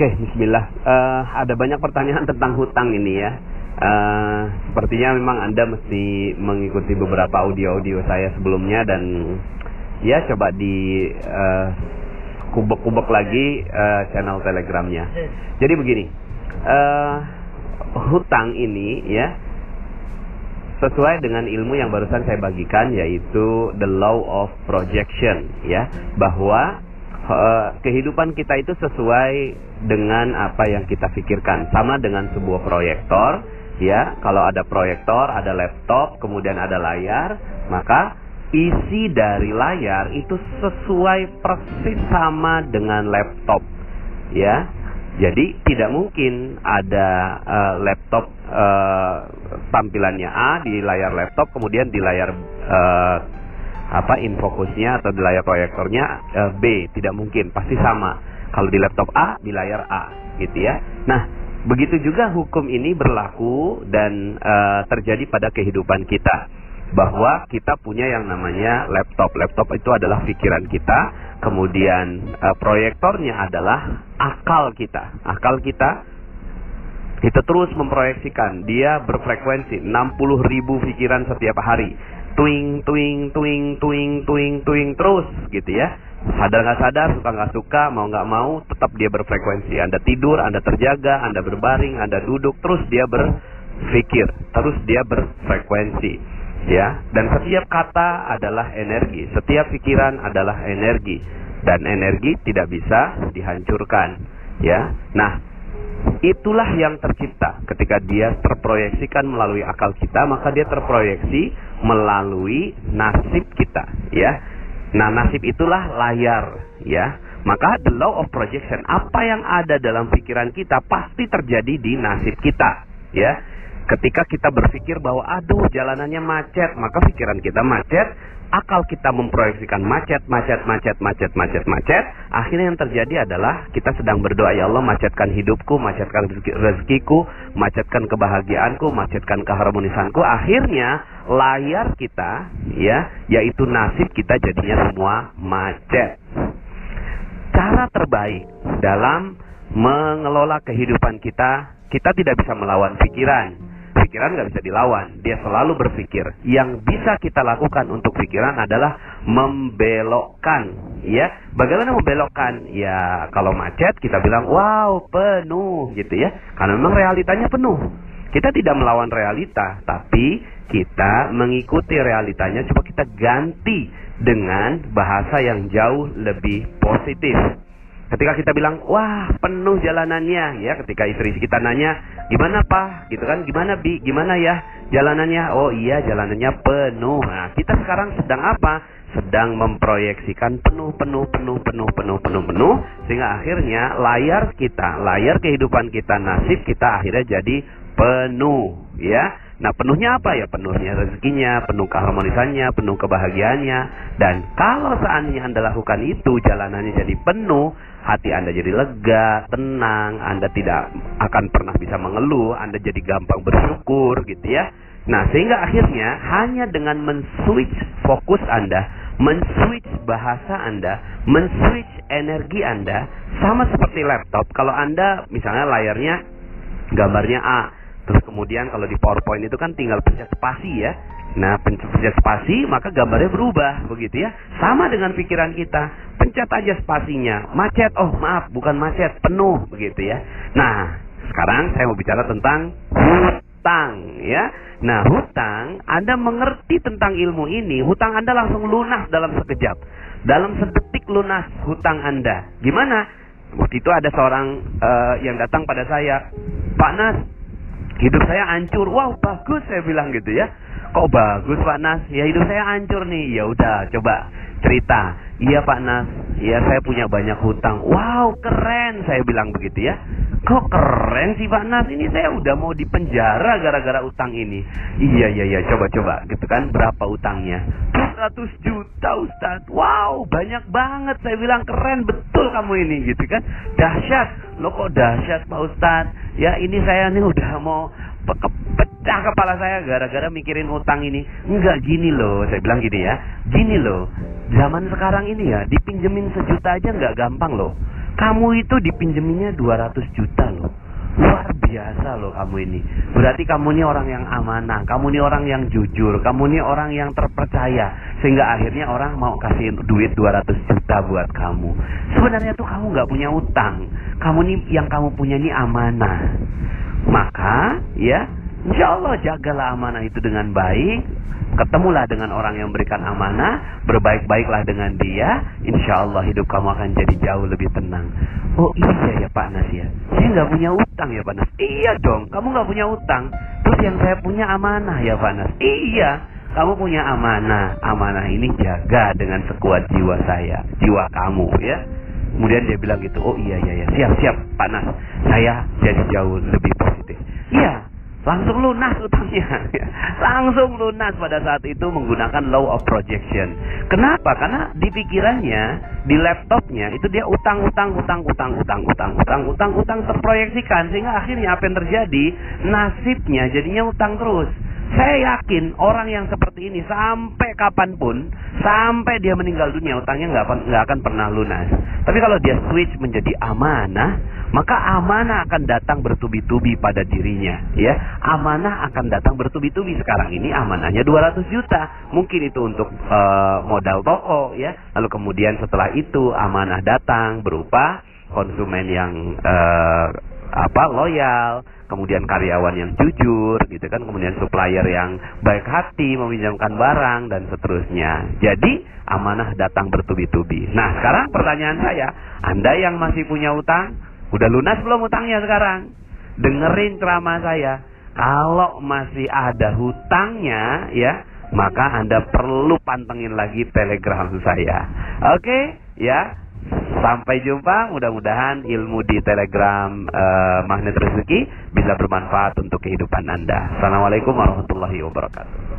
Oke, Bismillah. Uh, ada banyak pertanyaan tentang hutang ini ya. Uh, sepertinya memang Anda mesti mengikuti beberapa audio-audio saya sebelumnya dan ya coba di uh, kubek-kubek lagi uh, channel telegramnya. Jadi begini, uh, hutang ini ya sesuai dengan ilmu yang barusan saya bagikan yaitu the law of projection ya bahwa uh, kehidupan kita itu sesuai dengan apa yang kita pikirkan. Sama dengan sebuah proyektor, ya. Kalau ada proyektor, ada laptop, kemudian ada layar, maka isi dari layar itu sesuai persis sama dengan laptop, ya. Jadi tidak mungkin ada uh, laptop uh, tampilannya A di layar laptop, kemudian di layar uh, apa infokusnya atau di layar proyektornya uh, B tidak mungkin pasti sama. Kalau di laptop A di layar A gitu ya. Nah begitu juga hukum ini berlaku dan uh, terjadi pada kehidupan kita. Bahwa kita punya yang namanya laptop. Laptop itu adalah pikiran kita. Kemudian uh, proyektornya adalah akal kita. Akal kita itu terus memproyeksikan. Dia berfrekuensi 60 ribu pikiran setiap hari twing twing twing twing twing twing terus gitu ya. Sadar nggak sadar suka nggak suka mau nggak mau tetap dia berfrekuensi. Anda tidur anda terjaga anda berbaring anda duduk terus dia berpikir terus dia berfrekuensi ya. Dan setiap kata adalah energi setiap pikiran adalah energi dan energi tidak bisa dihancurkan ya. Nah itulah yang tercipta. Ketika dia terproyeksikan melalui akal kita maka dia terproyeksi melalui nasib kita ya. Nah nasib itulah layar ya. Maka the law of projection apa yang ada dalam pikiran kita pasti terjadi di nasib kita ya ketika kita berpikir bahwa aduh jalanannya macet maka pikiran kita macet akal kita memproyeksikan macet, macet, macet, macet, macet, macet, akhirnya yang terjadi adalah kita sedang berdoa ya Allah macetkan hidupku, macetkan rezekiku, macetkan kebahagiaanku, macetkan keharmonisanku. Akhirnya layar kita ya, yaitu nasib kita jadinya semua macet. Cara terbaik dalam mengelola kehidupan kita, kita tidak bisa melawan pikiran pikiran nggak bisa dilawan. Dia selalu berpikir. Yang bisa kita lakukan untuk pikiran adalah membelokkan. Ya, bagaimana membelokkan? Ya, kalau macet kita bilang, wow penuh, gitu ya. Karena memang realitanya penuh. Kita tidak melawan realita, tapi kita mengikuti realitanya. Coba kita ganti dengan bahasa yang jauh lebih positif. Ketika kita bilang, wah penuh jalanannya, ya ketika istri kita nanya, gimana pak, gitu kan, gimana bi, gimana ya jalanannya? Oh iya jalanannya penuh. Nah kita sekarang sedang apa? Sedang memproyeksikan penuh, penuh, penuh, penuh, penuh, penuh, penuh, sehingga akhirnya layar kita, layar kehidupan kita, nasib kita akhirnya jadi penuh, ya. Nah penuhnya apa ya? Penuhnya rezekinya, penuh keharmonisannya, penuh kebahagiaannya. Dan kalau seandainya Anda lakukan itu, jalanannya jadi penuh, hati Anda jadi lega, tenang, Anda tidak akan pernah bisa mengeluh, Anda jadi gampang bersyukur gitu ya. Nah, sehingga akhirnya hanya dengan men-switch fokus Anda, men-switch bahasa Anda, men-switch energi Anda, sama seperti laptop. Kalau Anda misalnya layarnya gambarnya A, terus kemudian kalau di PowerPoint itu kan tinggal pencet spasi ya. Nah, pencet spasi maka gambarnya berubah begitu ya. Sama dengan pikiran kita pencet aja spasinya. Macet, oh maaf, bukan macet, penuh begitu ya. Nah, sekarang saya mau bicara tentang hutang ya. Nah, hutang, Anda mengerti tentang ilmu ini, hutang Anda langsung lunas dalam sekejap. Dalam sedetik lunas hutang Anda. Gimana? Waktu itu ada seorang uh, yang datang pada saya, Pak Nas, hidup saya hancur. Wow, bagus saya bilang gitu ya. Kok bagus Pak Nas? Ya hidup saya hancur nih. Ya udah, coba cerita. Iya Pak Nas, iya saya punya banyak hutang. Wow keren, saya bilang begitu ya. Kok keren sih Pak Nas? Ini saya udah mau dipenjara gara-gara utang ini. Iya iya iya, coba-coba gitu kan. Berapa utangnya? 200 juta Ustaz. Wow, banyak banget. Saya bilang keren betul kamu ini gitu kan. Dahsyat. Lo kok dahsyat Pak Ustaz? Ya ini saya nih udah mau pecah kepala saya gara-gara mikirin utang ini. Enggak gini loh, saya bilang gini ya. Gini loh, zaman sekarang ini ya dipinjemin sejuta aja nggak gampang loh. Kamu itu dipinjeminya 200 juta loh. Luar biasa loh kamu ini. Berarti kamu ini orang yang amanah, kamu ini orang yang jujur, kamu ini orang yang terpercaya. Sehingga akhirnya orang mau kasih duit 200 juta buat kamu. Sebenarnya tuh kamu nggak punya utang. Kamu ini yang kamu punya ini amanah. Maka ya, insya Allah jagalah amanah itu dengan baik. Ketemulah dengan orang yang memberikan amanah, berbaik-baiklah dengan dia, insya Allah hidup kamu akan jadi jauh lebih tenang. Oh iya ya Pak Nas ya, saya nggak punya utang ya Pak Nas. Iya dong, kamu nggak punya utang. Terus yang saya punya amanah ya Pak Nas. Iya, kamu punya amanah. Amanah ini jaga dengan sekuat jiwa saya, jiwa kamu ya. Kemudian dia bilang gitu, oh iya iya iya, siap siap Pak Nas, saya jadi jauh lebih positif. Iya, langsung lunas utangnya. Langsung lunas pada saat itu menggunakan law of projection. Kenapa? Karena di pikirannya di laptopnya itu dia utang utang utang utang utang utang utang utang utang terproyeksikan. Sehingga akhirnya apa yang terjadi? Nasibnya jadinya utang terus saya yakin orang yang seperti ini sampai kapan pun, sampai dia meninggal dunia, utangnya nggak akan pernah lunas. Tapi kalau dia switch menjadi amanah, maka amanah akan datang bertubi-tubi pada dirinya. Ya, amanah akan datang bertubi-tubi. Sekarang ini amanahnya 200 juta, mungkin itu untuk uh, modal toko, ya. Lalu kemudian setelah itu amanah datang berupa konsumen yang uh, apa loyal kemudian karyawan yang jujur gitu kan kemudian supplier yang baik hati meminjamkan barang dan seterusnya. Jadi amanah datang bertubi-tubi. Nah sekarang pertanyaan saya anda yang masih punya utang udah lunas belum utangnya sekarang? Dengerin ceramah saya kalau masih ada hutangnya ya maka anda perlu pantengin lagi telegram saya. Oke ya Sampai jumpa, mudah-mudahan ilmu di Telegram uh, Magnet Rezeki bisa bermanfaat untuk kehidupan Anda. Assalamualaikum warahmatullahi wabarakatuh.